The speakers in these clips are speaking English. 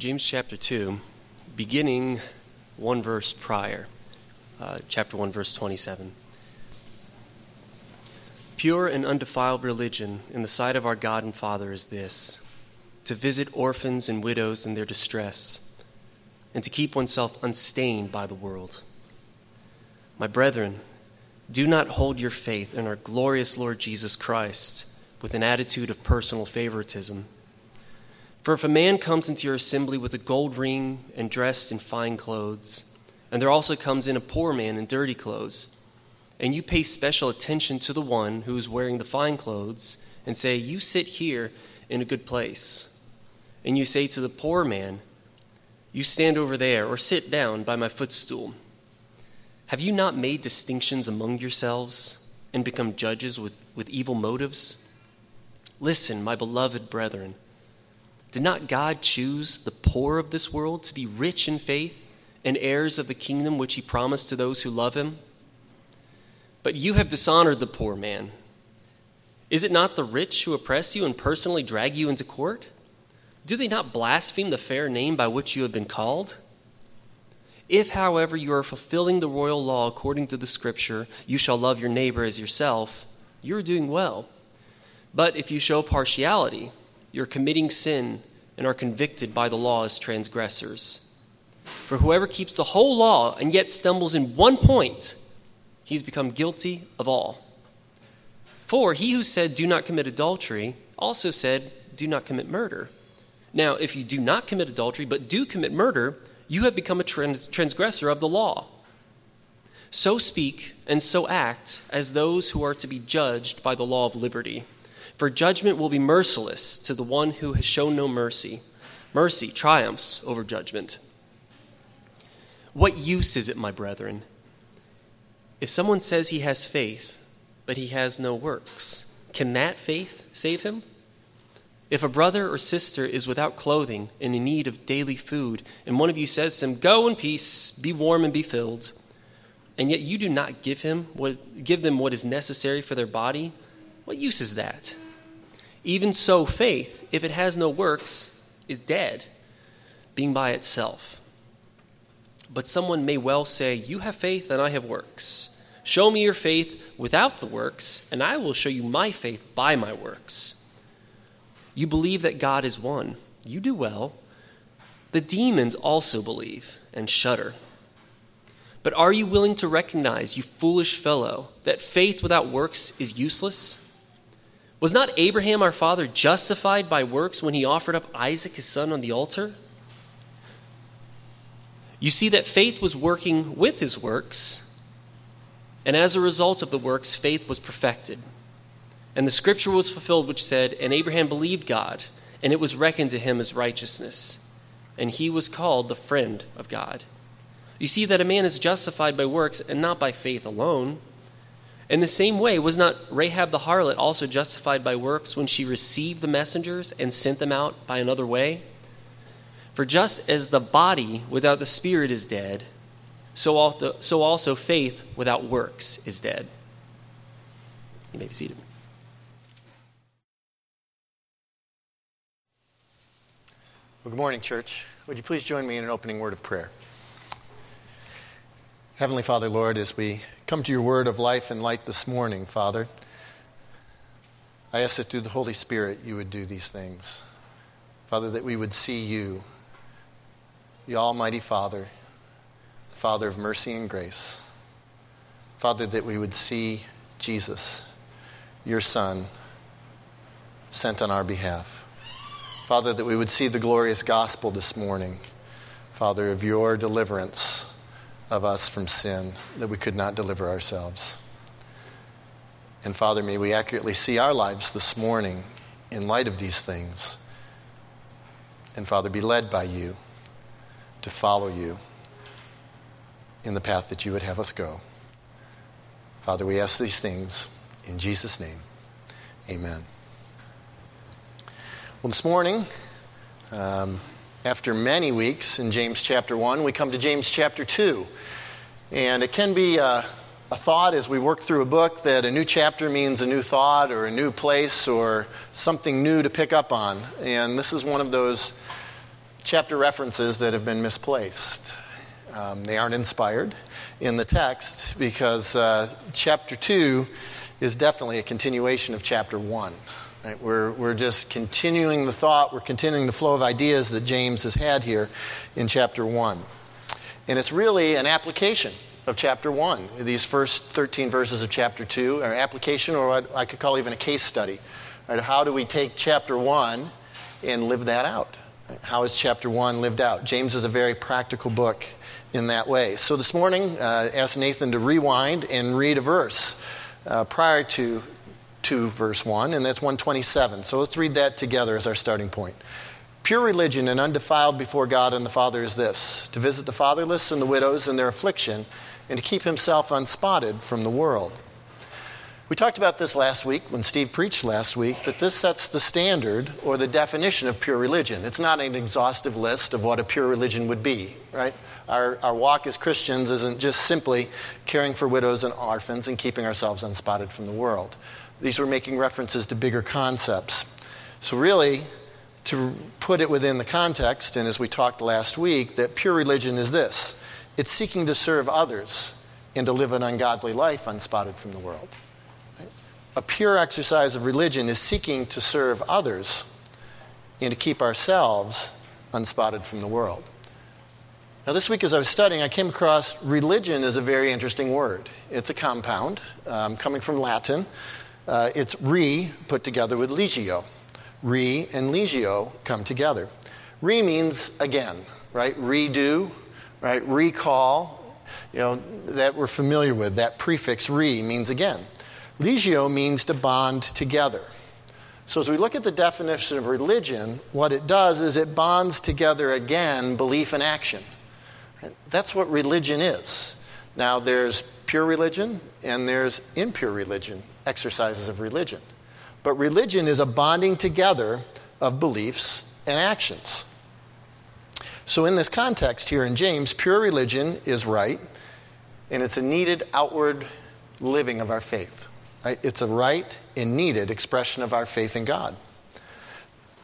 James chapter 2, beginning one verse prior, uh, chapter 1, verse 27. Pure and undefiled religion in the sight of our God and Father is this to visit orphans and widows in their distress, and to keep oneself unstained by the world. My brethren, do not hold your faith in our glorious Lord Jesus Christ with an attitude of personal favoritism. For if a man comes into your assembly with a gold ring and dressed in fine clothes, and there also comes in a poor man in dirty clothes, and you pay special attention to the one who is wearing the fine clothes, and say, You sit here in a good place, and you say to the poor man, You stand over there, or sit down by my footstool, have you not made distinctions among yourselves and become judges with, with evil motives? Listen, my beloved brethren. Did not God choose the poor of this world to be rich in faith and heirs of the kingdom which he promised to those who love him? But you have dishonored the poor man. Is it not the rich who oppress you and personally drag you into court? Do they not blaspheme the fair name by which you have been called? If, however, you are fulfilling the royal law according to the scripture, you shall love your neighbor as yourself, you are doing well. But if you show partiality, you're committing sin and are convicted by the law as transgressors. For whoever keeps the whole law and yet stumbles in one point, he's become guilty of all. For he who said, Do not commit adultery, also said, Do not commit murder. Now, if you do not commit adultery, but do commit murder, you have become a transgressor of the law. So speak and so act as those who are to be judged by the law of liberty. For judgment will be merciless to the one who has shown no mercy. Mercy triumphs over judgment. What use is it, my brethren, if someone says he has faith, but he has no works? Can that faith save him? If a brother or sister is without clothing and in need of daily food, and one of you says to him, Go in peace, be warm and be filled, and yet you do not give, him what, give them what is necessary for their body, what use is that? Even so, faith, if it has no works, is dead, being by itself. But someone may well say, You have faith, and I have works. Show me your faith without the works, and I will show you my faith by my works. You believe that God is one. You do well. The demons also believe and shudder. But are you willing to recognize, you foolish fellow, that faith without works is useless? Was not Abraham our father justified by works when he offered up Isaac his son on the altar? You see that faith was working with his works, and as a result of the works, faith was perfected. And the scripture was fulfilled, which said, And Abraham believed God, and it was reckoned to him as righteousness, and he was called the friend of God. You see that a man is justified by works and not by faith alone. In the same way, was not Rahab the harlot also justified by works when she received the messengers and sent them out by another way? For just as the body without the spirit is dead, so also, so also faith without works is dead. You may be seated. Well, good morning, church. Would you please join me in an opening word of prayer? Heavenly Father, Lord, as we come to your word of life and light this morning, Father, I ask that through the Holy Spirit you would do these things. Father, that we would see you, the Almighty Father, the Father of mercy and grace. Father, that we would see Jesus, your Son, sent on our behalf. Father, that we would see the glorious gospel this morning, Father, of your deliverance of us from sin that we could not deliver ourselves. And Father, may we accurately see our lives this morning in light of these things. And Father, be led by you to follow you in the path that you would have us go. Father, we ask these things in Jesus' name. Amen. Well, this morning, um, after many weeks in James chapter 1, we come to James chapter 2. And it can be a, a, thought as we work through a book that a new chapter means a new thought or a new place or something new to pick up on. And this is one of those chapter references that have been misplaced. Um, they aren't inspired in the text because uh, chapter 2 is definitely a continuation of chapter 1. Right? We're, we're just continuing the thought, we're continuing the flow of ideas that James has had here in chapter 1. And it's really an application of chapter 1. These first 13 verses of chapter 2 are an application, or what I could call even a case study. Right? How do we take chapter 1 and live that out? How is chapter 1 lived out? James is a very practical book in that way. So this morning, uh, asked Nathan to rewind and read a verse uh, prior to 2 verse 1, and that's 127. So let's read that together as our starting point. Pure religion and undefiled before God and the Father is this to visit the fatherless and the widows in their affliction, and to keep himself unspotted from the world. We talked about this last week when Steve preached last week that this sets the standard or the definition of pure religion. It's not an exhaustive list of what a pure religion would be, right? Our, our walk as Christians isn't just simply caring for widows and orphans and keeping ourselves unspotted from the world. These were making references to bigger concepts. So, really, to put it within the context, and as we talked last week, that pure religion is this it's seeking to serve others and to live an ungodly life unspotted from the world a pure exercise of religion is seeking to serve others and to keep ourselves unspotted from the world. Now, this week as I was studying, I came across religion is a very interesting word. It's a compound um, coming from Latin. Uh, it's re put together with legio. Re and legio come together. Re means again, right? Redo, right? Recall, you know, that we're familiar with. That prefix re means again. Legio means to bond together. So, as we look at the definition of religion, what it does is it bonds together again belief and action. That's what religion is. Now, there's pure religion and there's impure religion, exercises of religion. But religion is a bonding together of beliefs and actions. So, in this context here in James, pure religion is right, and it's a needed outward living of our faith. It's a right and needed expression of our faith in God.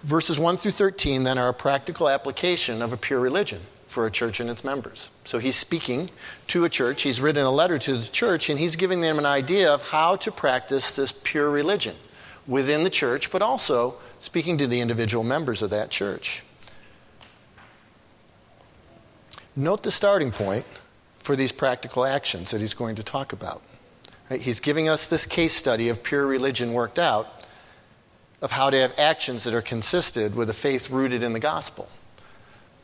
Verses 1 through 13 then are a practical application of a pure religion for a church and its members. So he's speaking to a church, he's written a letter to the church, and he's giving them an idea of how to practice this pure religion within the church, but also speaking to the individual members of that church. Note the starting point for these practical actions that he's going to talk about. He's giving us this case study of pure religion worked out, of how to have actions that are consistent with a faith rooted in the gospel.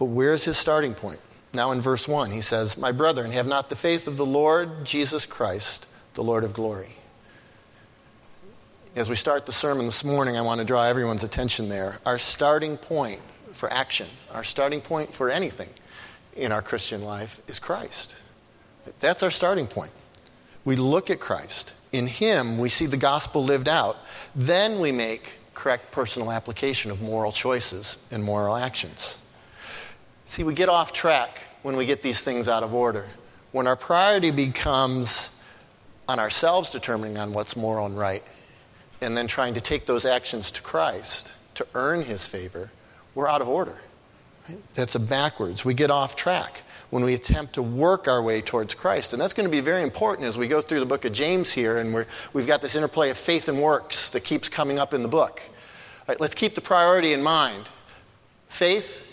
But where's his starting point? Now, in verse 1, he says, My brethren, have not the faith of the Lord Jesus Christ, the Lord of glory. As we start the sermon this morning, I want to draw everyone's attention there. Our starting point for action, our starting point for anything in our Christian life is Christ. That's our starting point. We look at Christ. In Him, we see the gospel lived out. Then we make correct personal application of moral choices and moral actions. See, we get off track when we get these things out of order. When our priority becomes on ourselves determining on what's moral and right, and then trying to take those actions to Christ to earn His favor, we're out of order. That's a backwards. We get off track when we attempt to work our way towards Christ. And that's going to be very important as we go through the book of James here, and we have got this interplay of faith and works that keeps coming up in the book. Let's keep the priority in mind. Faith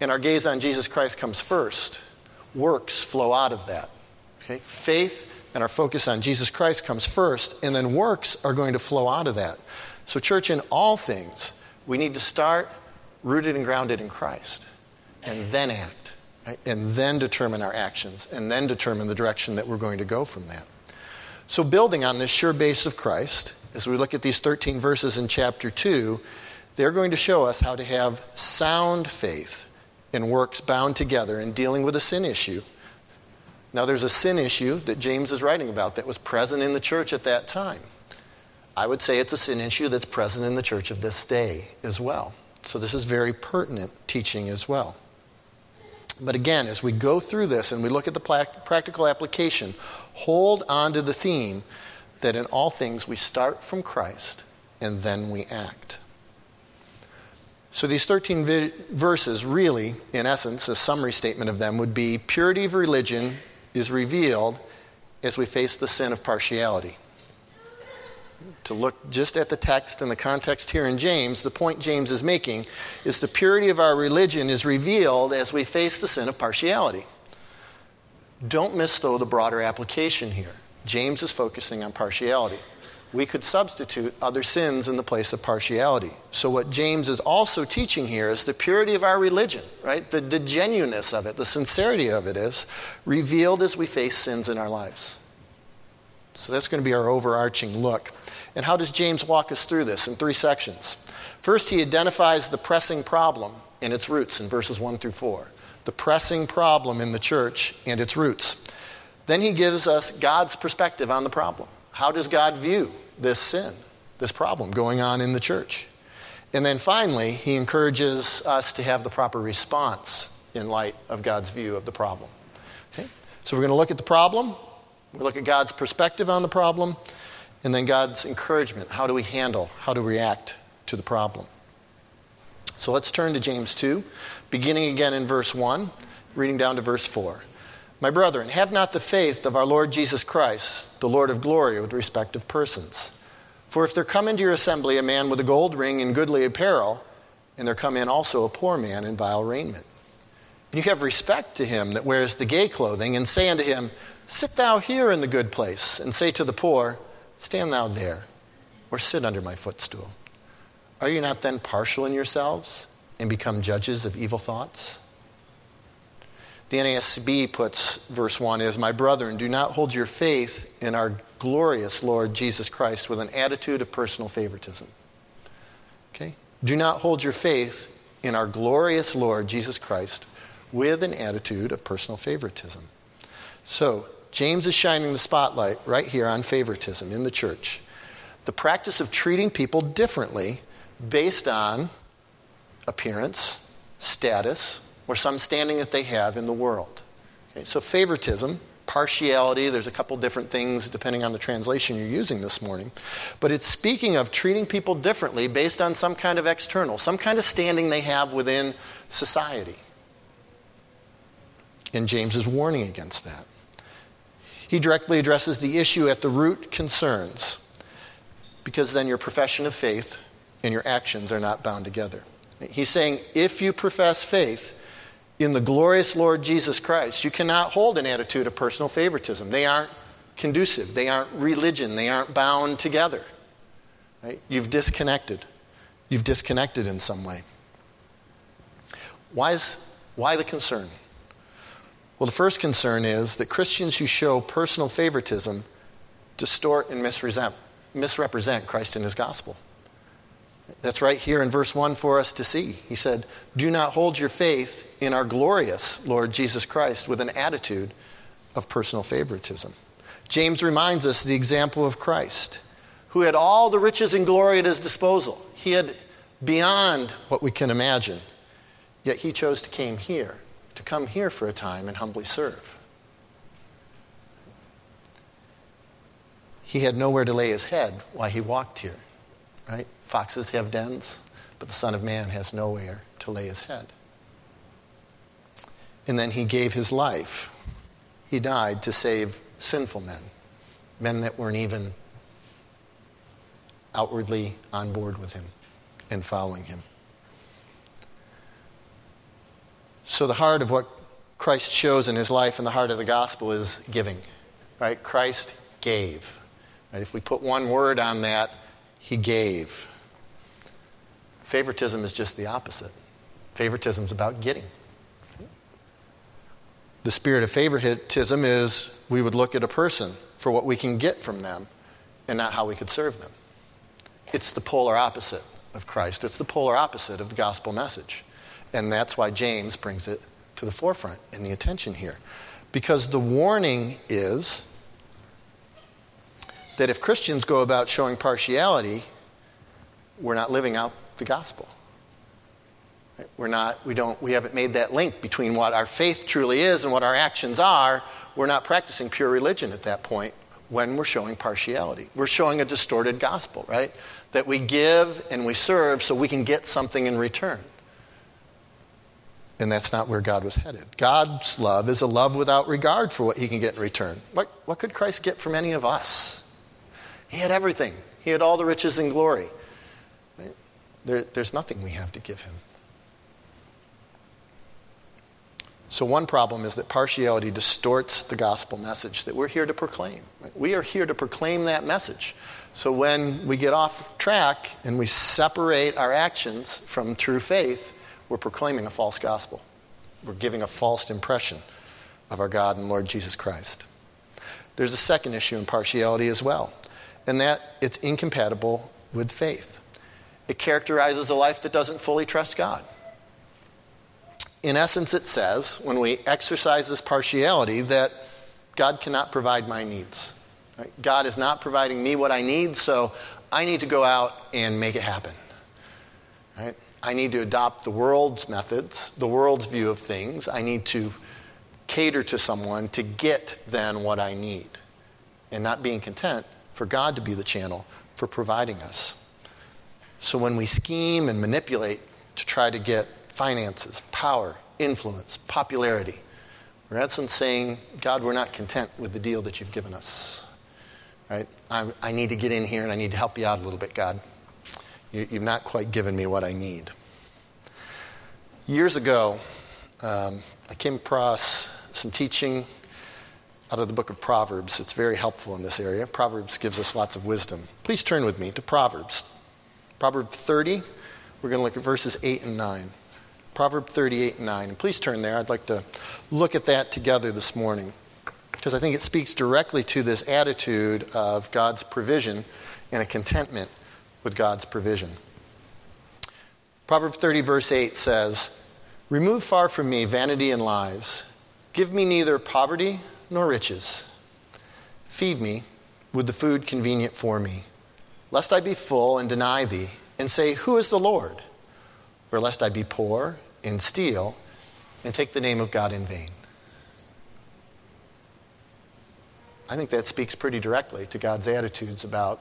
and our gaze on Jesus Christ comes first. Works flow out of that. Okay? Faith and our focus on Jesus Christ comes first, and then works are going to flow out of that. So, church, in all things, we need to start rooted and grounded in Christ and then act right? and then determine our actions, and then determine the direction that we're going to go from that. So, building on this sure base of Christ, as we look at these 13 verses in chapter 2, they're going to show us how to have sound faith and works bound together in dealing with a sin issue. Now, there's a sin issue that James is writing about that was present in the church at that time. I would say it's a sin issue that's present in the church of this day as well. So, this is very pertinent teaching as well. But again, as we go through this and we look at the practical application, hold on to the theme that in all things we start from Christ and then we act. So these 13 vi- verses, really, in essence, a summary statement of them would be purity of religion is revealed as we face the sin of partiality. To look just at the text and the context here in James, the point James is making is the purity of our religion is revealed as we face the sin of partiality. Don't miss, though, the broader application here. James is focusing on partiality. We could substitute other sins in the place of partiality. So, what James is also teaching here is the purity of our religion, right? The, the genuineness of it, the sincerity of it is revealed as we face sins in our lives. So, that's going to be our overarching look. And how does James walk us through this? In three sections. First, he identifies the pressing problem and its roots in verses 1 through 4 the pressing problem in the church and its roots. Then he gives us God's perspective on the problem. How does God view this sin, this problem going on in the church? And then finally, he encourages us to have the proper response in light of God's view of the problem. Okay? So we're going to look at the problem, we look at God's perspective on the problem, and then God's encouragement. How do we handle, how to react to the problem? So let's turn to James 2, beginning again in verse 1, reading down to verse 4. My brethren, have not the faith of our Lord Jesus Christ, the Lord of glory, with respect of persons. For if there come into your assembly a man with a gold ring and goodly apparel, and there come in also a poor man in vile raiment, and you have respect to him that wears the gay clothing, and say unto him, Sit thou here in the good place, and say to the poor, Stand thou there, or sit under my footstool. Are you not then partial in yourselves and become judges of evil thoughts? The NASB puts verse 1 is My brethren, do not hold your faith in our glorious Lord Jesus Christ with an attitude of personal favoritism. Okay? Do not hold your faith in our glorious Lord Jesus Christ with an attitude of personal favoritism. So, James is shining the spotlight right here on favoritism in the church. The practice of treating people differently based on appearance, status, or some standing that they have in the world. Okay, so, favoritism, partiality, there's a couple different things depending on the translation you're using this morning. But it's speaking of treating people differently based on some kind of external, some kind of standing they have within society. And James is warning against that. He directly addresses the issue at the root concerns, because then your profession of faith and your actions are not bound together. He's saying if you profess faith in the glorious Lord Jesus Christ, you cannot hold an attitude of personal favoritism. They aren't conducive, they aren't religion, they aren't bound together. Right? You've disconnected. You've disconnected in some way. Why, is, why the concern? Well, the first concern is that Christians who show personal favoritism distort and misrepresent, misrepresent Christ and his gospel. That's right here in verse 1 for us to see. He said, Do not hold your faith in our glorious Lord Jesus Christ with an attitude of personal favoritism. James reminds us the example of Christ, who had all the riches and glory at his disposal. He had beyond what we can imagine, yet he chose to came here, to come here for a time and humbly serve. He had nowhere to lay his head while he walked here, right? Foxes have dens, but the Son of Man has nowhere to lay his head. And then he gave his life. He died to save sinful men, men that weren't even outwardly on board with him and following him. So, the heart of what Christ shows in his life and the heart of the gospel is giving, right? Christ gave. Right? If we put one word on that, he gave. Favoritism is just the opposite. Favoritism is about getting. The spirit of favoritism is we would look at a person for what we can get from them and not how we could serve them. It's the polar opposite of Christ, it's the polar opposite of the gospel message. And that's why James brings it to the forefront in the attention here. Because the warning is that if Christians go about showing partiality, we're not living out the gospel. We're not, we don't, we haven't made that link between what our faith truly is and what our actions are. We're not practicing pure religion at that point. when we're showing partiality. We're showing a distorted gospel, right? That we give and we serve so we can get something in return. And that's not where God was headed. God's love is a love without regard for what he can get in return. What, what could Christ get from any of us? He had everything, he had all the riches and glory. There, there's nothing we have to give him. So, one problem is that partiality distorts the gospel message that we're here to proclaim. We are here to proclaim that message. So, when we get off track and we separate our actions from true faith, we're proclaiming a false gospel. We're giving a false impression of our God and Lord Jesus Christ. There's a second issue in partiality as well, and that it's incompatible with faith. It characterizes a life that doesn't fully trust God. In essence, it says, when we exercise this partiality, that God cannot provide my needs. Right? God is not providing me what I need, so I need to go out and make it happen. Right? I need to adopt the world's methods, the world's view of things. I need to cater to someone to get then what I need. And not being content for God to be the channel for providing us. So when we scheme and manipulate to try to get finances, power, influence, popularity, we're in essence saying, God, we're not content with the deal that you've given us. Right? I, I need to get in here and I need to help you out a little bit, God. You, have not quite given me what I need. Years ago, um, I came across some teaching out of the book of Proverbs. It's very helpful in this area. Proverbs gives us lots of wisdom. Please turn with me to Proverbs. Proverb 30, we're going to look at verses 8 and 9. Proverb 38 and 9. And please turn there. I'd like to look at that together this morning because I think it speaks directly to this attitude of God's provision and a contentment with God's provision. Proverb 30, verse 8 says, Remove far from me vanity and lies. Give me neither poverty nor riches. Feed me with the food convenient for me, lest I be full and deny thee, and say, Who is the Lord? Or lest I be poor and steal and take the name of God in vain. I think that speaks pretty directly to God's attitudes about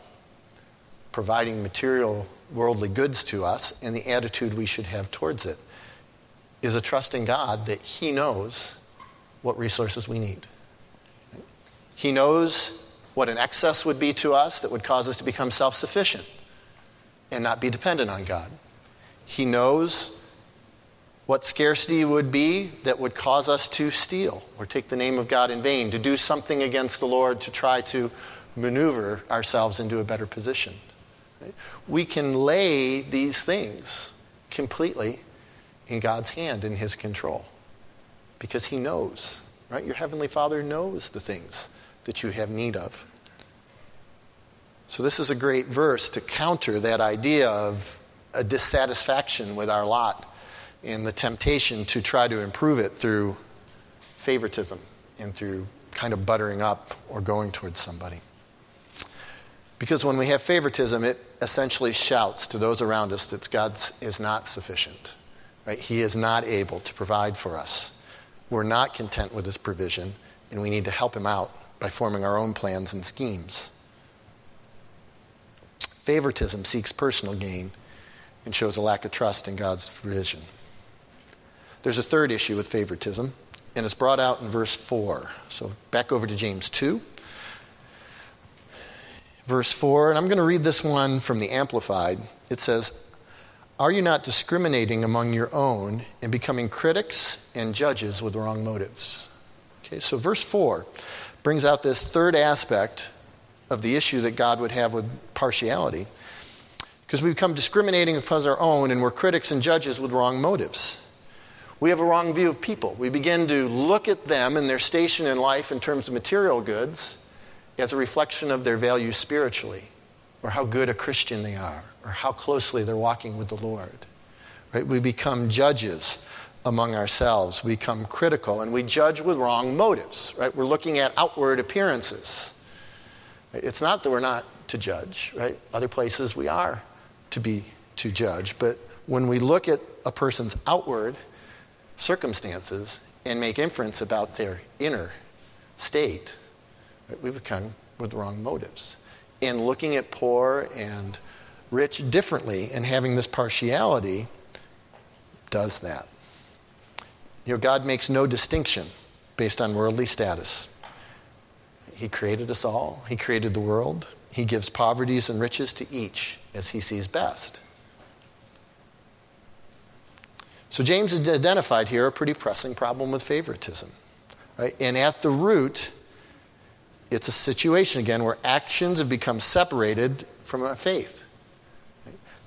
providing material worldly goods to us and the attitude we should have towards it is a trust in God that He knows what resources we need. He knows what an excess would be to us that would cause us to become self sufficient and not be dependent on God. He knows what scarcity would be that would cause us to steal or take the name of God in vain, to do something against the Lord to try to maneuver ourselves into a better position. We can lay these things completely in God's hand, in His control, because He knows, right? Your Heavenly Father knows the things that you have need of. So, this is a great verse to counter that idea of a dissatisfaction with our lot and the temptation to try to improve it through favoritism and through kind of buttering up or going towards somebody. Because when we have favoritism, it essentially shouts to those around us that God is not sufficient. Right? He is not able to provide for us. We're not content with his provision, and we need to help him out by forming our own plans and schemes. Favoritism seeks personal gain and shows a lack of trust in God's provision. There's a third issue with favoritism, and it's brought out in verse 4. So back over to James 2 verse 4, and I'm going to read this one from the Amplified. It says, Are you not discriminating among your own and becoming critics and judges with wrong motives? Okay, so verse 4 brings out this third aspect of the issue that God would have with partiality. Because we become discriminating upon our own and we're critics and judges with wrong motives. We have a wrong view of people. We begin to look at them and their station in life in terms of material goods as a reflection of their value spiritually, or how good a Christian they are, or how closely they're walking with the Lord. Right? We become judges among ourselves. We become critical, and we judge with wrong motives. Right? We're looking at outward appearances. It's not that we're not to judge, right? Other places we are to be to judge, but when we look at a person's outward circumstances and make inference about their inner state, we become with wrong motives. And looking at poor and rich differently and having this partiality does that. You know, God makes no distinction based on worldly status. He created us all, He created the world. He gives poverties and riches to each as He sees best. So, James has identified here a pretty pressing problem with favoritism. Right? And at the root, it's a situation again where actions have become separated from faith.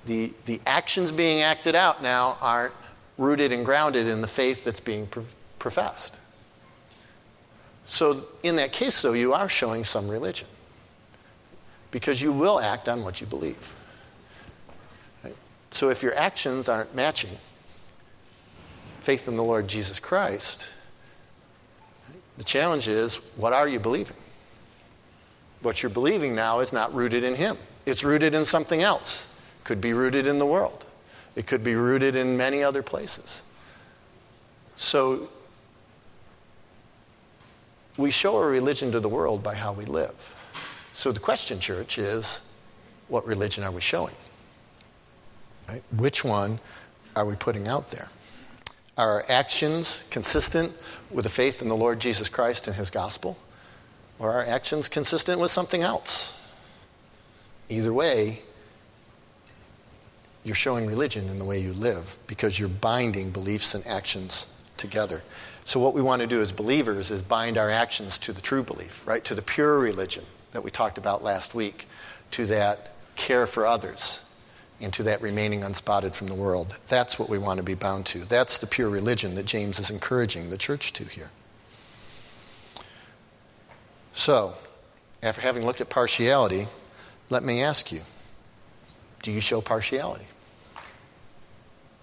The, the actions being acted out now aren't rooted and grounded in the faith that's being professed. So, in that case, though, you are showing some religion because you will act on what you believe. Right? So, if your actions aren't matching faith in the Lord Jesus Christ, the challenge is what are you believing? What you're believing now is not rooted in Him, it's rooted in something else. Could be rooted in the world, it could be rooted in many other places. So, we show our religion to the world by how we live. So, the question, church, is what religion are we showing? Right? Which one are we putting out there? Are our actions consistent with the faith in the Lord Jesus Christ and his gospel? Or are our actions consistent with something else? Either way, you're showing religion in the way you live because you're binding beliefs and actions together. So, what we want to do as believers is bind our actions to the true belief, right? To the pure religion that we talked about last week, to that care for others, and to that remaining unspotted from the world. That's what we want to be bound to. That's the pure religion that James is encouraging the church to here. So, after having looked at partiality, let me ask you do you show partiality?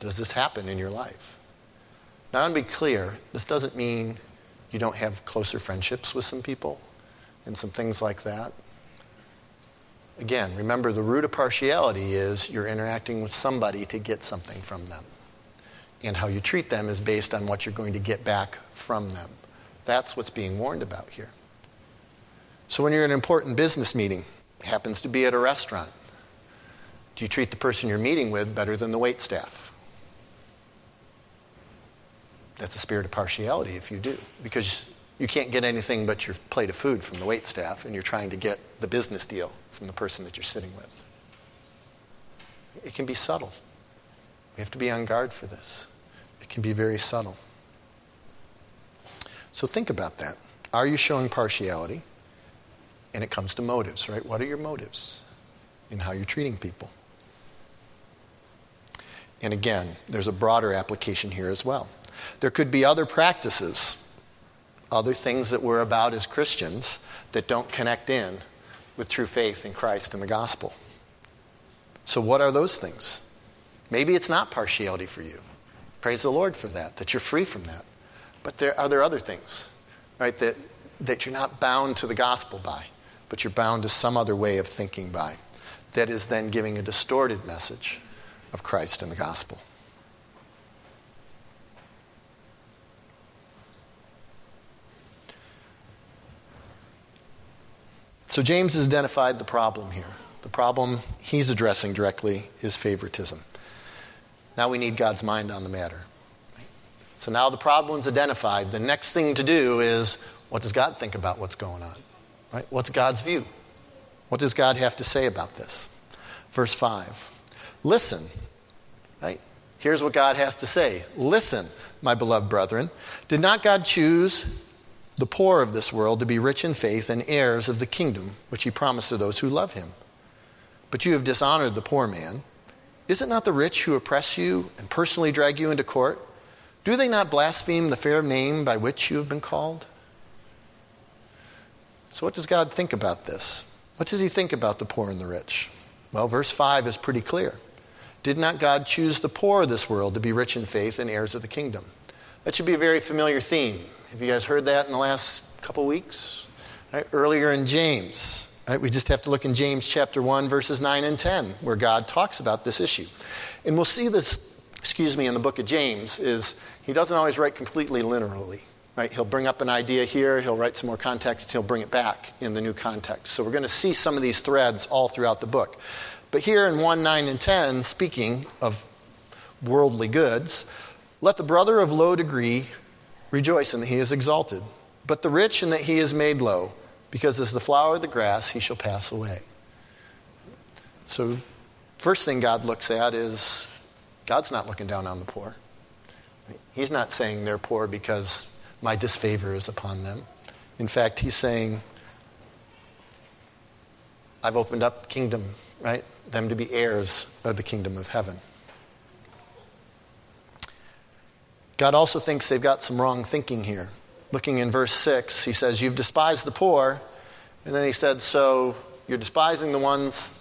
Does this happen in your life? Now, I want to be clear this doesn't mean you don't have closer friendships with some people and some things like that. Again, remember the root of partiality is you're interacting with somebody to get something from them. And how you treat them is based on what you're going to get back from them. That's what's being warned about here. So when you're in an important business meeting, happens to be at a restaurant, do you treat the person you're meeting with better than the wait staff? That's a spirit of partiality if you do, because you can't get anything but your plate of food from the wait staff, and you're trying to get the business deal from the person that you're sitting with. It can be subtle. We have to be on guard for this. It can be very subtle. So think about that. Are you showing partiality? And it comes to motives, right? What are your motives in how you're treating people? And again, there's a broader application here as well. There could be other practices other things that we're about as Christians that don't connect in with true faith in Christ and the gospel. So, what are those things? Maybe it's not partiality for you. Praise the Lord for that, that you're free from that. But there are there other things, right, that, that you're not bound to the gospel by, but you're bound to some other way of thinking by, that is then giving a distorted message of Christ and the gospel. So James has identified the problem here. The problem he's addressing directly is favoritism. Now we need God's mind on the matter. So now the problem's identified. The next thing to do is what does God think about what's going on? Right? What's God's view? What does God have to say about this? Verse 5. Listen. Right? Here's what God has to say. Listen, my beloved brethren. Did not God choose the poor of this world to be rich in faith and heirs of the kingdom which he promised to those who love him. But you have dishonored the poor man. Is it not the rich who oppress you and personally drag you into court? Do they not blaspheme the fair name by which you have been called? So, what does God think about this? What does he think about the poor and the rich? Well, verse 5 is pretty clear. Did not God choose the poor of this world to be rich in faith and heirs of the kingdom? That should be a very familiar theme have you guys heard that in the last couple weeks? Right? Earlier in James, right? we just have to look in James chapter 1, verses 9 and 10, where God talks about this issue. And we'll see this, excuse me, in the book of James, is he doesn't always write completely literally. Right? He'll bring up an idea here, he'll write some more context, he'll bring it back in the new context. So we're going to see some of these threads all throughout the book. But here in 1, 9, and 10, speaking of worldly goods, let the brother of low degree rejoice in that he is exalted, but the rich in that he is made low, because as the flower of the grass he shall pass away. So, first thing God looks at is God's not looking down on the poor. He's not saying they're poor because my disfavor is upon them. In fact, he's saying, I've opened up kingdom, right? Them to be heirs of the kingdom of heaven. God also thinks they've got some wrong thinking here. Looking in verse 6, he says, You've despised the poor. And then he said, So you're despising the ones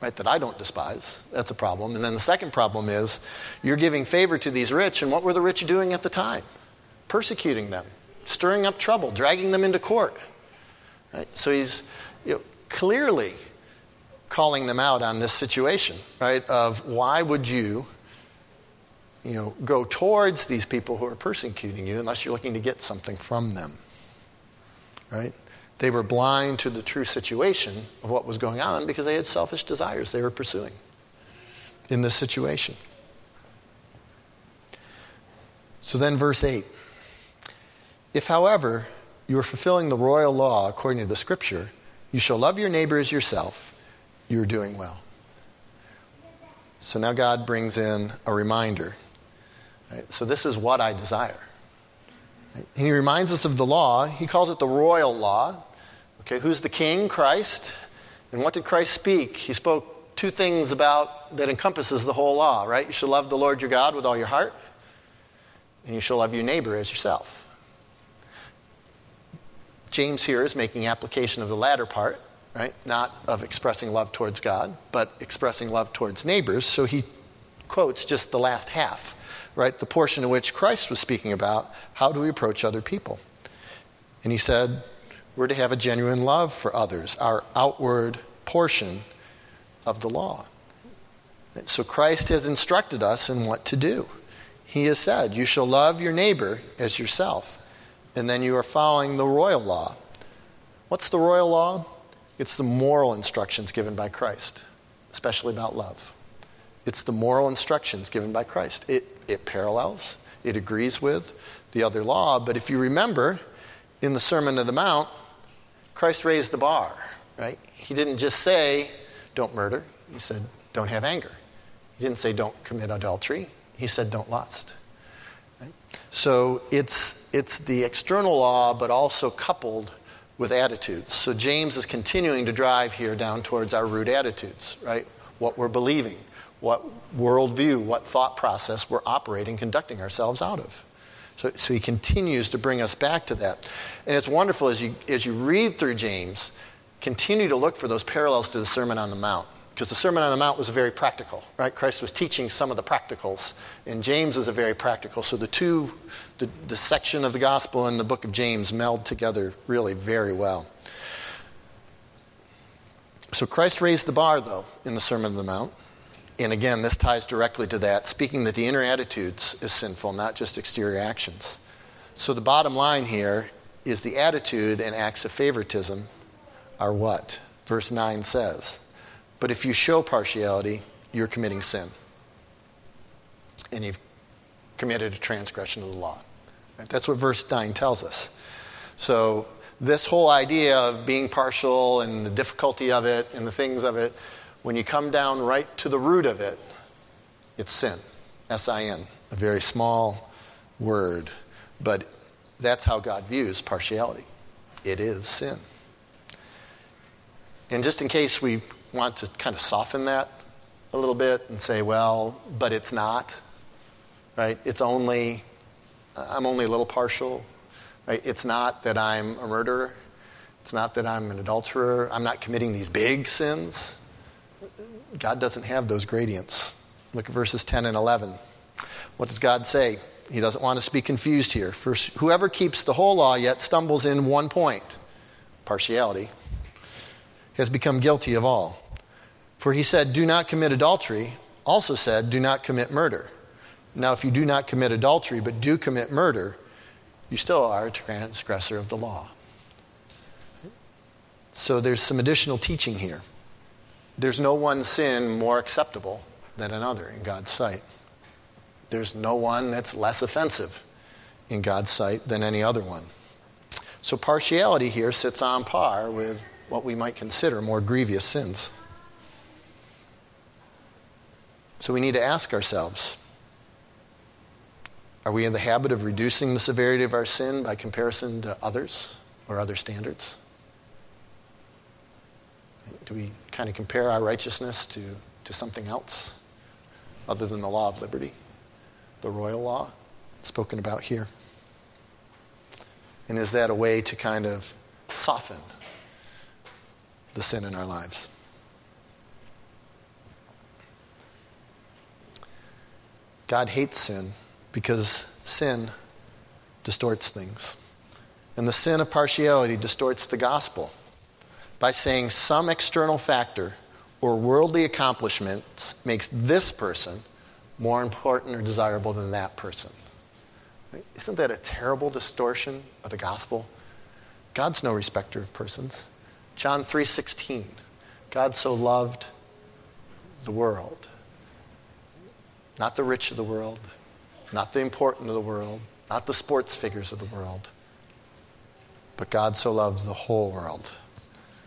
right, that I don't despise. That's a problem. And then the second problem is you're giving favor to these rich. And what were the rich doing at the time? persecuting them, stirring up trouble, dragging them into court. Right? So he's you know, clearly calling them out on this situation, right? Of why would you, you know, go towards these people who are persecuting you unless you're looking to get something from them, right? They were blind to the true situation of what was going on because they had selfish desires they were pursuing in this situation. So then, verse 8 if, however, you are fulfilling the royal law according to the scripture, you shall love your neighbor as yourself, you are doing well. So now God brings in a reminder. Right? So this is what I desire. Right? he reminds us of the law. He calls it the royal law. Okay, who's the king? Christ. And what did Christ speak? He spoke two things about that encompasses the whole law, right? You shall love the Lord your God with all your heart, and you shall love your neighbor as yourself. James here is making application of the latter part, right? Not of expressing love towards God, but expressing love towards neighbors. So he quotes just the last half, right? The portion in which Christ was speaking about how do we approach other people. And he said, we're to have a genuine love for others, our outward portion of the law. So Christ has instructed us in what to do. He has said, You shall love your neighbor as yourself and then you are following the royal law. What's the royal law? It's the moral instructions given by Christ, especially about love. It's the moral instructions given by Christ. It, it parallels, it agrees with the other law, but if you remember, in the Sermon on the Mount, Christ raised the bar, right? He didn't just say, don't murder. He said, don't have anger. He didn't say, don't commit adultery. He said, don't lust. So it's, it's the external law, but also coupled with attitudes. So James is continuing to drive here down towards our root attitudes, right? What we're believing, what worldview, what thought process we're operating, conducting ourselves out of. So, so he continues to bring us back to that. And it's wonderful as you, as you read through James, continue to look for those parallels to the Sermon on the Mount because the Sermon on the Mount was very practical, right? Christ was teaching some of the practicals, and James is a very practical. So the two, the, the section of the gospel and the book of James meld together really very well. So Christ raised the bar, though, in the Sermon on the Mount. And again, this ties directly to that, speaking that the inner attitudes is sinful, not just exterior actions. So the bottom line here is the attitude and acts of favoritism are what? Verse 9 says. But if you show partiality, you're committing sin. And you've committed a transgression of the law. Right? That's what verse 9 tells us. So, this whole idea of being partial and the difficulty of it and the things of it, when you come down right to the root of it, it's sin. S I N. A very small word. But that's how God views partiality. It is sin. And just in case we want to kind of soften that a little bit and say, well, but it's not, right? It's only, I'm only a little partial, right? It's not that I'm a murderer. It's not that I'm an adulterer. I'm not committing these big sins. God doesn't have those gradients. Look at verses 10 and 11. What does God say? He doesn't want us to be confused here. First, whoever keeps the whole law yet stumbles in one point, partiality, has become guilty of all. For he said, Do not commit adultery, also said, Do not commit murder. Now, if you do not commit adultery, but do commit murder, you still are a transgressor of the law. So there's some additional teaching here. There's no one sin more acceptable than another in God's sight. There's no one that's less offensive in God's sight than any other one. So partiality here sits on par with what we might consider more grievous sins. So we need to ask ourselves are we in the habit of reducing the severity of our sin by comparison to others or other standards? Do we kind of compare our righteousness to, to something else other than the law of liberty, the royal law spoken about here? And is that a way to kind of soften the sin in our lives? God hates sin because sin distorts things. And the sin of partiality distorts the gospel by saying some external factor or worldly accomplishment makes this person more important or desirable than that person. Isn't that a terrible distortion of the gospel? God's no respecter of persons. John 3:16. God so loved the world. Not the rich of the world, not the important of the world, not the sports figures of the world. But God so loved the whole world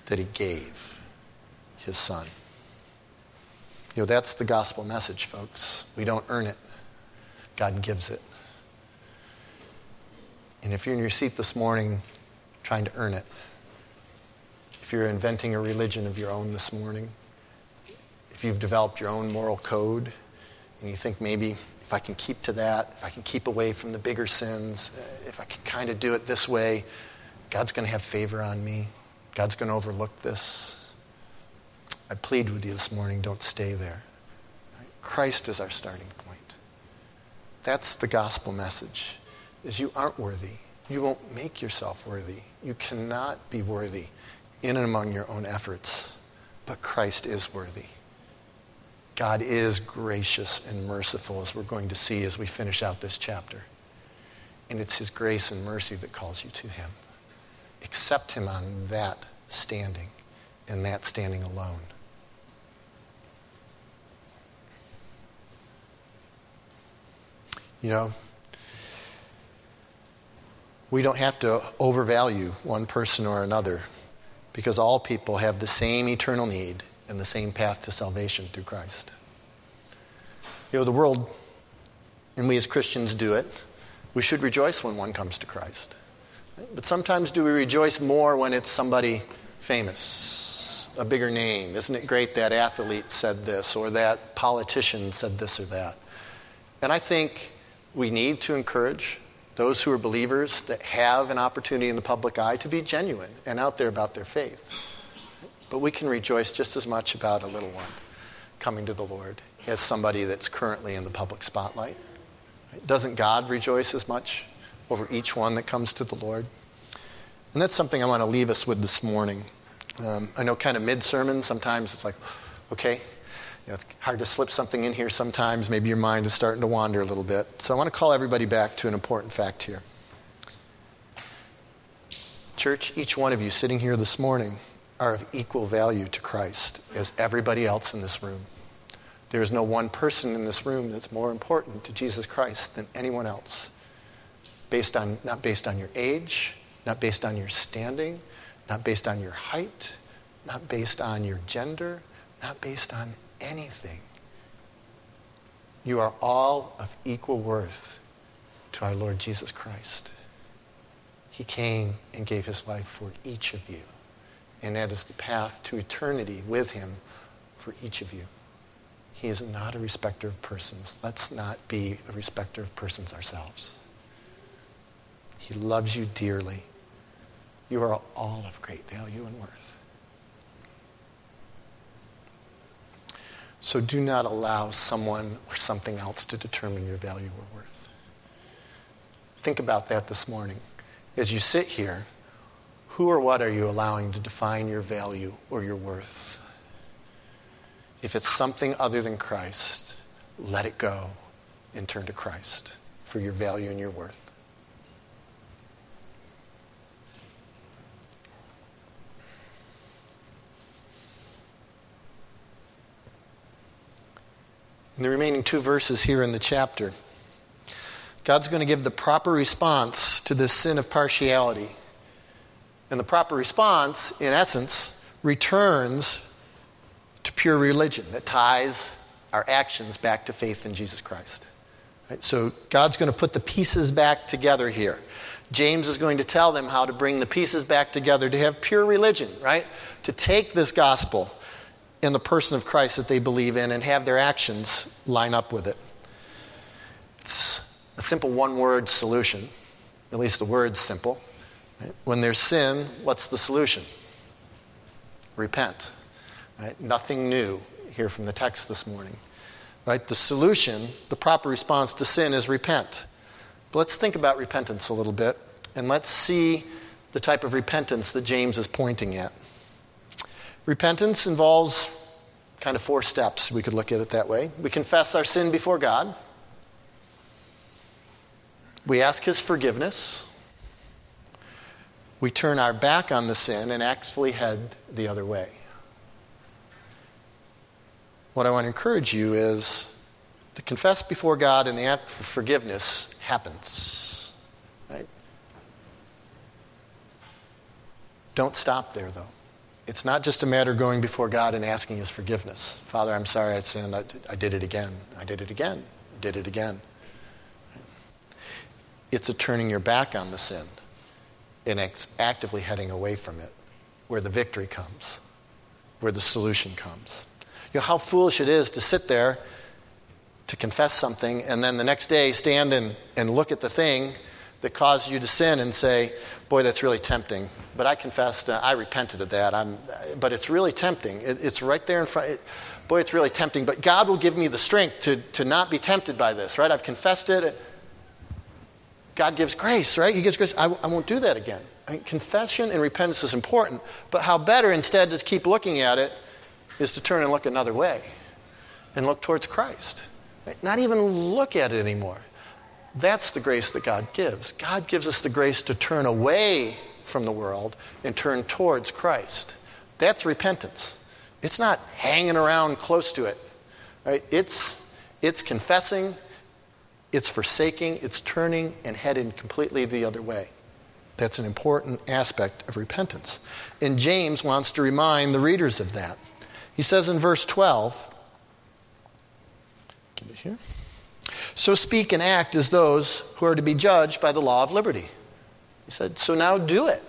that he gave his son. You know, that's the gospel message, folks. We don't earn it, God gives it. And if you're in your seat this morning trying to earn it, if you're inventing a religion of your own this morning, if you've developed your own moral code, and you think maybe if I can keep to that, if I can keep away from the bigger sins, if I can kind of do it this way, God's going to have favor on me. God's going to overlook this. I plead with you this morning don't stay there. Christ is our starting point. That's the gospel message is you aren't worthy. You won't make yourself worthy. You cannot be worthy in and among your own efforts. But Christ is worthy. God is gracious and merciful, as we're going to see as we finish out this chapter. And it's His grace and mercy that calls you to Him. Accept Him on that standing and that standing alone. You know, we don't have to overvalue one person or another because all people have the same eternal need and the same path to salvation through Christ. You know, the world, and we as Christians do it, we should rejoice when one comes to Christ. But sometimes do we rejoice more when it's somebody famous, a bigger name? Isn't it great that athlete said this or that politician said this or that? And I think we need to encourage those who are believers that have an opportunity in the public eye to be genuine and out there about their faith. But we can rejoice just as much about a little one coming to the Lord as somebody that's currently in the public spotlight. Doesn't God rejoice as much over each one that comes to the Lord? And that's something I want to leave us with this morning. Um, I know, kind of mid sermon, sometimes it's like, okay, you know, it's hard to slip something in here sometimes. Maybe your mind is starting to wander a little bit. So I want to call everybody back to an important fact here. Church, each one of you sitting here this morning are of equal value to Christ as everybody else in this room. There is no one person in this room that's more important to Jesus Christ than anyone else. Based on, not based on your age, not based on your standing, not based on your height, not based on your gender, not based on anything. You are all of equal worth to our Lord Jesus Christ. He came and gave his life for each of you. And that is the path to eternity with him for each of you. He is not a respecter of persons. Let's not be a respecter of persons ourselves. He loves you dearly. You are all of great value and worth. So do not allow someone or something else to determine your value or worth. Think about that this morning. As you sit here, who or what are you allowing to define your value or your worth? If it's something other than Christ, let it go and turn to Christ for your value and your worth. In the remaining two verses here in the chapter, God's going to give the proper response to this sin of partiality. And the proper response, in essence, returns to pure religion that ties our actions back to faith in Jesus Christ. Right? So God's going to put the pieces back together here. James is going to tell them how to bring the pieces back together to have pure religion, right? To take this gospel in the person of Christ that they believe in and have their actions line up with it. It's a simple one word solution. At least the word's simple. Right? When there's sin, what's the solution? Repent. Right? Nothing new here from the text this morning. Right? The solution, the proper response to sin is repent. But let's think about repentance a little bit and let's see the type of repentance that James is pointing at. Repentance involves kind of four steps. We could look at it that way. We confess our sin before God, we ask His forgiveness, we turn our back on the sin and actually head the other way. What I want to encourage you is to confess before God and the act for forgiveness happens. Right? Don't stop there, though. It's not just a matter of going before God and asking His forgiveness. Father, I'm sorry I sinned. I, I did it again. I did it again. I did it again. It's a turning your back on the sin and actively heading away from it, where the victory comes, where the solution comes. You know how foolish it is to sit there to confess something and then the next day stand and, and look at the thing that caused you to sin and say, Boy, that's really tempting. But I confessed, uh, I repented of that. I'm, but it's really tempting. It, it's right there in front. It, boy, it's really tempting. But God will give me the strength to, to not be tempted by this, right? I've confessed it. God gives grace, right? He gives grace. I, I won't do that again. I mean, confession and repentance is important. But how better, instead, to keep looking at it, is to turn and look another way and look towards Christ. Right? Not even look at it anymore. That's the grace that God gives. God gives us the grace to turn away from the world and turn towards Christ. That's repentance. It's not hanging around close to it. Right? It's, it's confessing, it's forsaking, it's turning and heading completely the other way. That's an important aspect of repentance. And James wants to remind the readers of that. He says in verse 12, get it here. So speak and act as those who are to be judged by the law of liberty. He said, So now do it.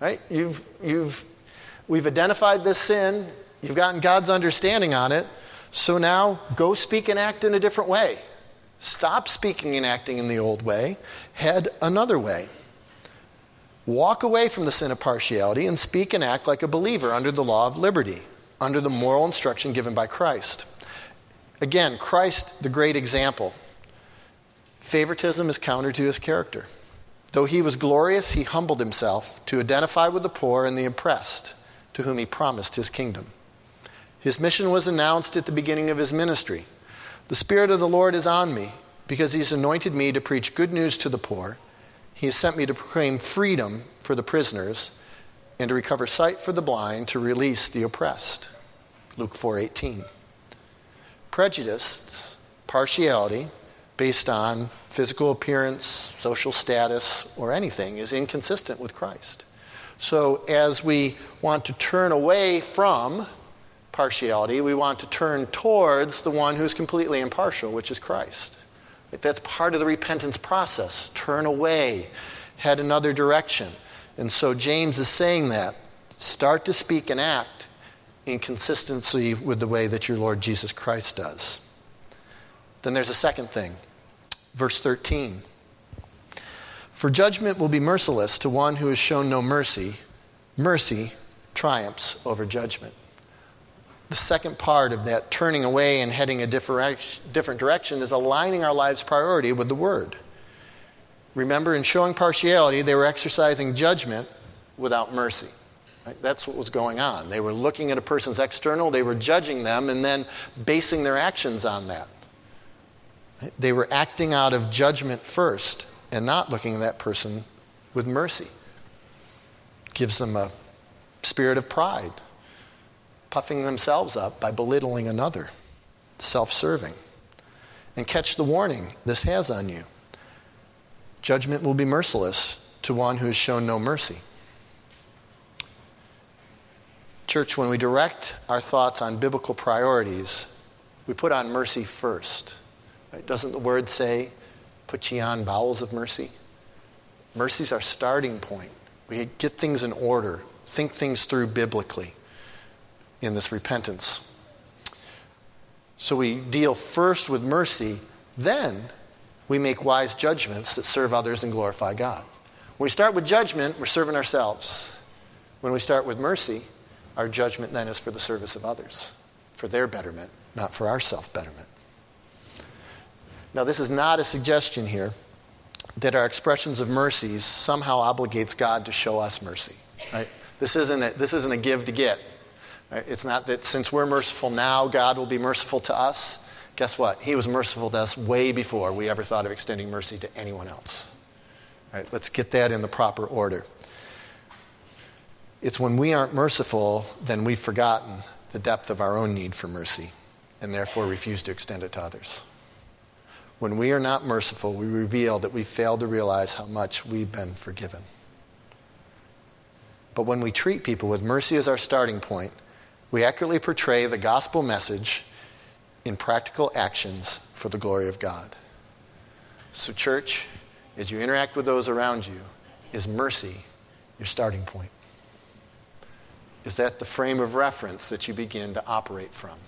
Right? You've, you've, we've identified this sin, you've gotten God's understanding on it. So now go speak and act in a different way. Stop speaking and acting in the old way, head another way. Walk away from the sin of partiality and speak and act like a believer under the law of liberty, under the moral instruction given by Christ. Again, Christ, the great example. Favoritism is counter to his character. Though he was glorious, he humbled himself to identify with the poor and the oppressed, to whom he promised his kingdom. His mission was announced at the beginning of his ministry. The Spirit of the Lord is on me, because he has anointed me to preach good news to the poor. He has sent me to proclaim freedom for the prisoners and to recover sight for the blind, to release the oppressed. Luke 4:18. Prejudice, partiality, based on physical appearance, social status, or anything is inconsistent with Christ. So, as we want to turn away from partiality, we want to turn towards the one who's completely impartial, which is Christ. That's part of the repentance process. Turn away, head another direction. And so, James is saying that. Start to speak and act in consistency with the way that your Lord Jesus Christ does. Then there's a second thing. Verse 13. For judgment will be merciless to one who has shown no mercy. Mercy triumphs over judgment. The second part of that turning away and heading a different direction is aligning our lives' priority with the Word. Remember, in showing partiality, they were exercising judgment without mercy. Right? That's what was going on. They were looking at a person's external, they were judging them, and then basing their actions on that. They were acting out of judgment first and not looking at that person with mercy. Gives them a spirit of pride, puffing themselves up by belittling another, self serving. and catch the warning this has on you. Judgment will be merciless to one who has shown no mercy. Church, when we direct our thoughts on biblical priorities, we put on mercy first. Right? Doesn't the word say, put ye on bowels of mercy? Mercy's our starting point. We get things in order, think things through biblically in this repentance. So we deal first with mercy, then we make wise judgments that serve others and glorify God. When we start with judgment, we're serving ourselves. When we start with mercy, our judgment then is for the service of others, for their betterment, not for our self betterment. Now, this is not a suggestion here that our expressions of mercies somehow obligates God to show us mercy. Right? This isn't a, this isn't a give to get. It's not that since we're merciful now, God will be merciful to us. Guess what? He was merciful to us way before we ever thought of extending mercy to anyone else. Right? Let's get that in the proper order. It's when we aren't merciful, then we've forgotten the depth of our own need for mercy and therefore refuse to extend it to others. When we are not merciful, we reveal that we fail to realize how much we've been forgiven. But when we treat people with mercy as our starting point, we accurately portray the gospel message in practical actions for the glory of God. So, church, as you interact with those around you, is mercy your starting point? Is that the frame of reference that you begin to operate from?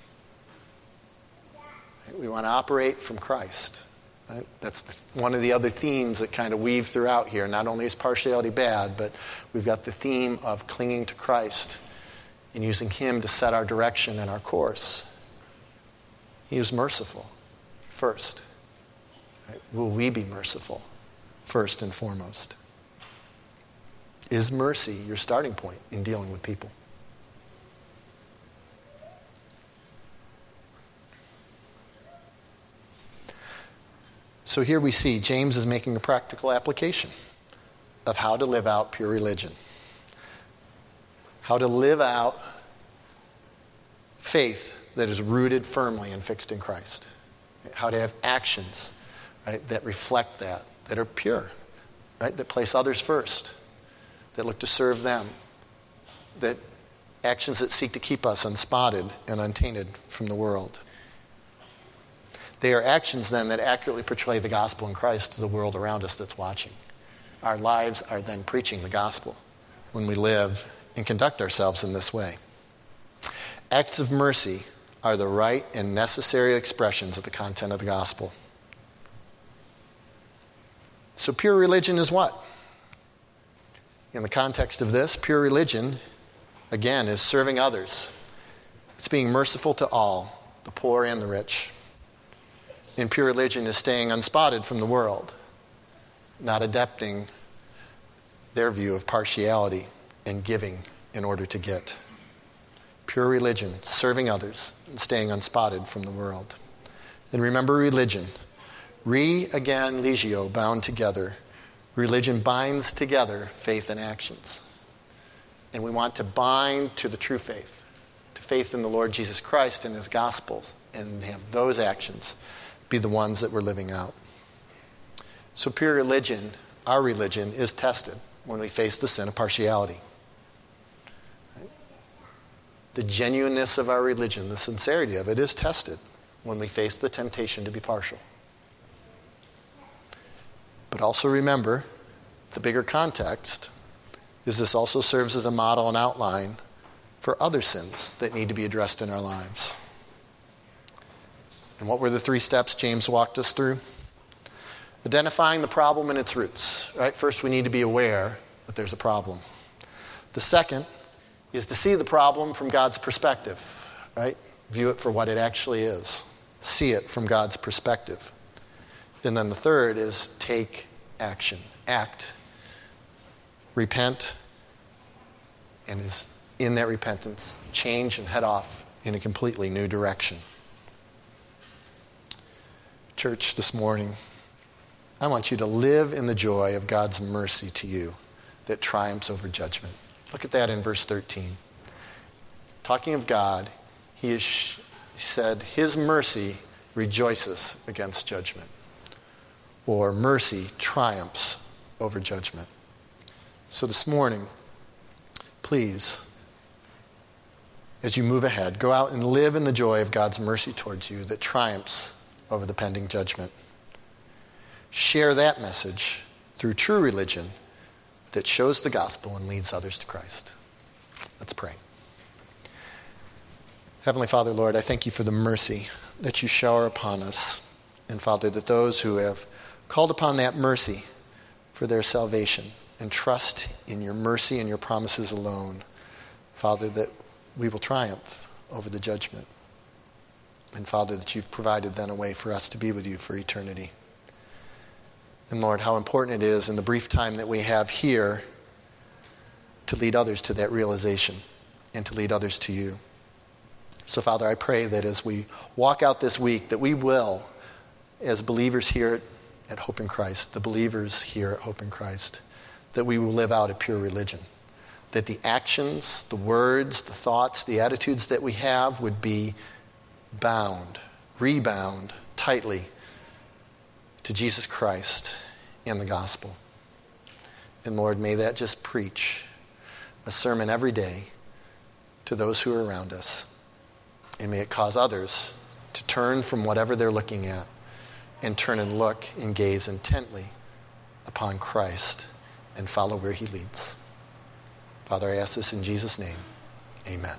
We want to operate from Christ. Right? That's one of the other themes that kind of weave throughout here. Not only is partiality bad, but we've got the theme of clinging to Christ and using Him to set our direction and our course. He was merciful first. Right? Will we be merciful first and foremost? Is mercy your starting point in dealing with people? So here we see James is making a practical application of how to live out pure religion. How to live out faith that is rooted firmly and fixed in Christ. How to have actions right, that reflect that, that are pure, right, that place others first, that look to serve them, that actions that seek to keep us unspotted and untainted from the world. They are actions then that accurately portray the gospel in Christ to the world around us that's watching. Our lives are then preaching the gospel when we live and conduct ourselves in this way. Acts of mercy are the right and necessary expressions of the content of the gospel. So, pure religion is what? In the context of this, pure religion, again, is serving others. It's being merciful to all, the poor and the rich in pure religion is staying unspotted from the world, not adapting their view of partiality and giving in order to get. Pure religion, serving others, and staying unspotted from the world. And remember religion. Re again, legio, bound together. Religion binds together faith and actions. And we want to bind to the true faith, to faith in the Lord Jesus Christ and his gospels, and have those actions be the ones that we're living out. So, pure religion, our religion, is tested when we face the sin of partiality. The genuineness of our religion, the sincerity of it, is tested when we face the temptation to be partial. But also remember, the bigger context is this also serves as a model and outline for other sins that need to be addressed in our lives. And what were the three steps James walked us through? Identifying the problem and its roots. Right? First, we need to be aware that there's a problem. The second is to see the problem from God's perspective, right? View it for what it actually is. See it from God's perspective. And then the third is take action. Act. Repent. And is in that repentance, change and head off in a completely new direction church, this morning, I want you to live in the joy of God's mercy to you that triumphs over judgment. Look at that in verse 13. Talking of God, he, is, he said, His mercy rejoices against judgment, or mercy triumphs over judgment. So this morning, please, as you move ahead, go out and live in the joy of God's mercy towards you that triumphs over the pending judgment. Share that message through true religion that shows the gospel and leads others to Christ. Let's pray. Heavenly Father, Lord, I thank you for the mercy that you shower upon us. And Father, that those who have called upon that mercy for their salvation and trust in your mercy and your promises alone, Father, that we will triumph over the judgment. And Father, that you've provided then a way for us to be with you for eternity. And Lord, how important it is in the brief time that we have here to lead others to that realization and to lead others to you. So, Father, I pray that as we walk out this week, that we will, as believers here at Hope in Christ, the believers here at Hope in Christ, that we will live out a pure religion. That the actions, the words, the thoughts, the attitudes that we have would be bound, rebound tightly to Jesus Christ and the gospel. And Lord, may that just preach a sermon every day to those who are around us. And may it cause others to turn from whatever they're looking at and turn and look and gaze intently upon Christ and follow where he leads. Father, I ask this in Jesus' name. Amen.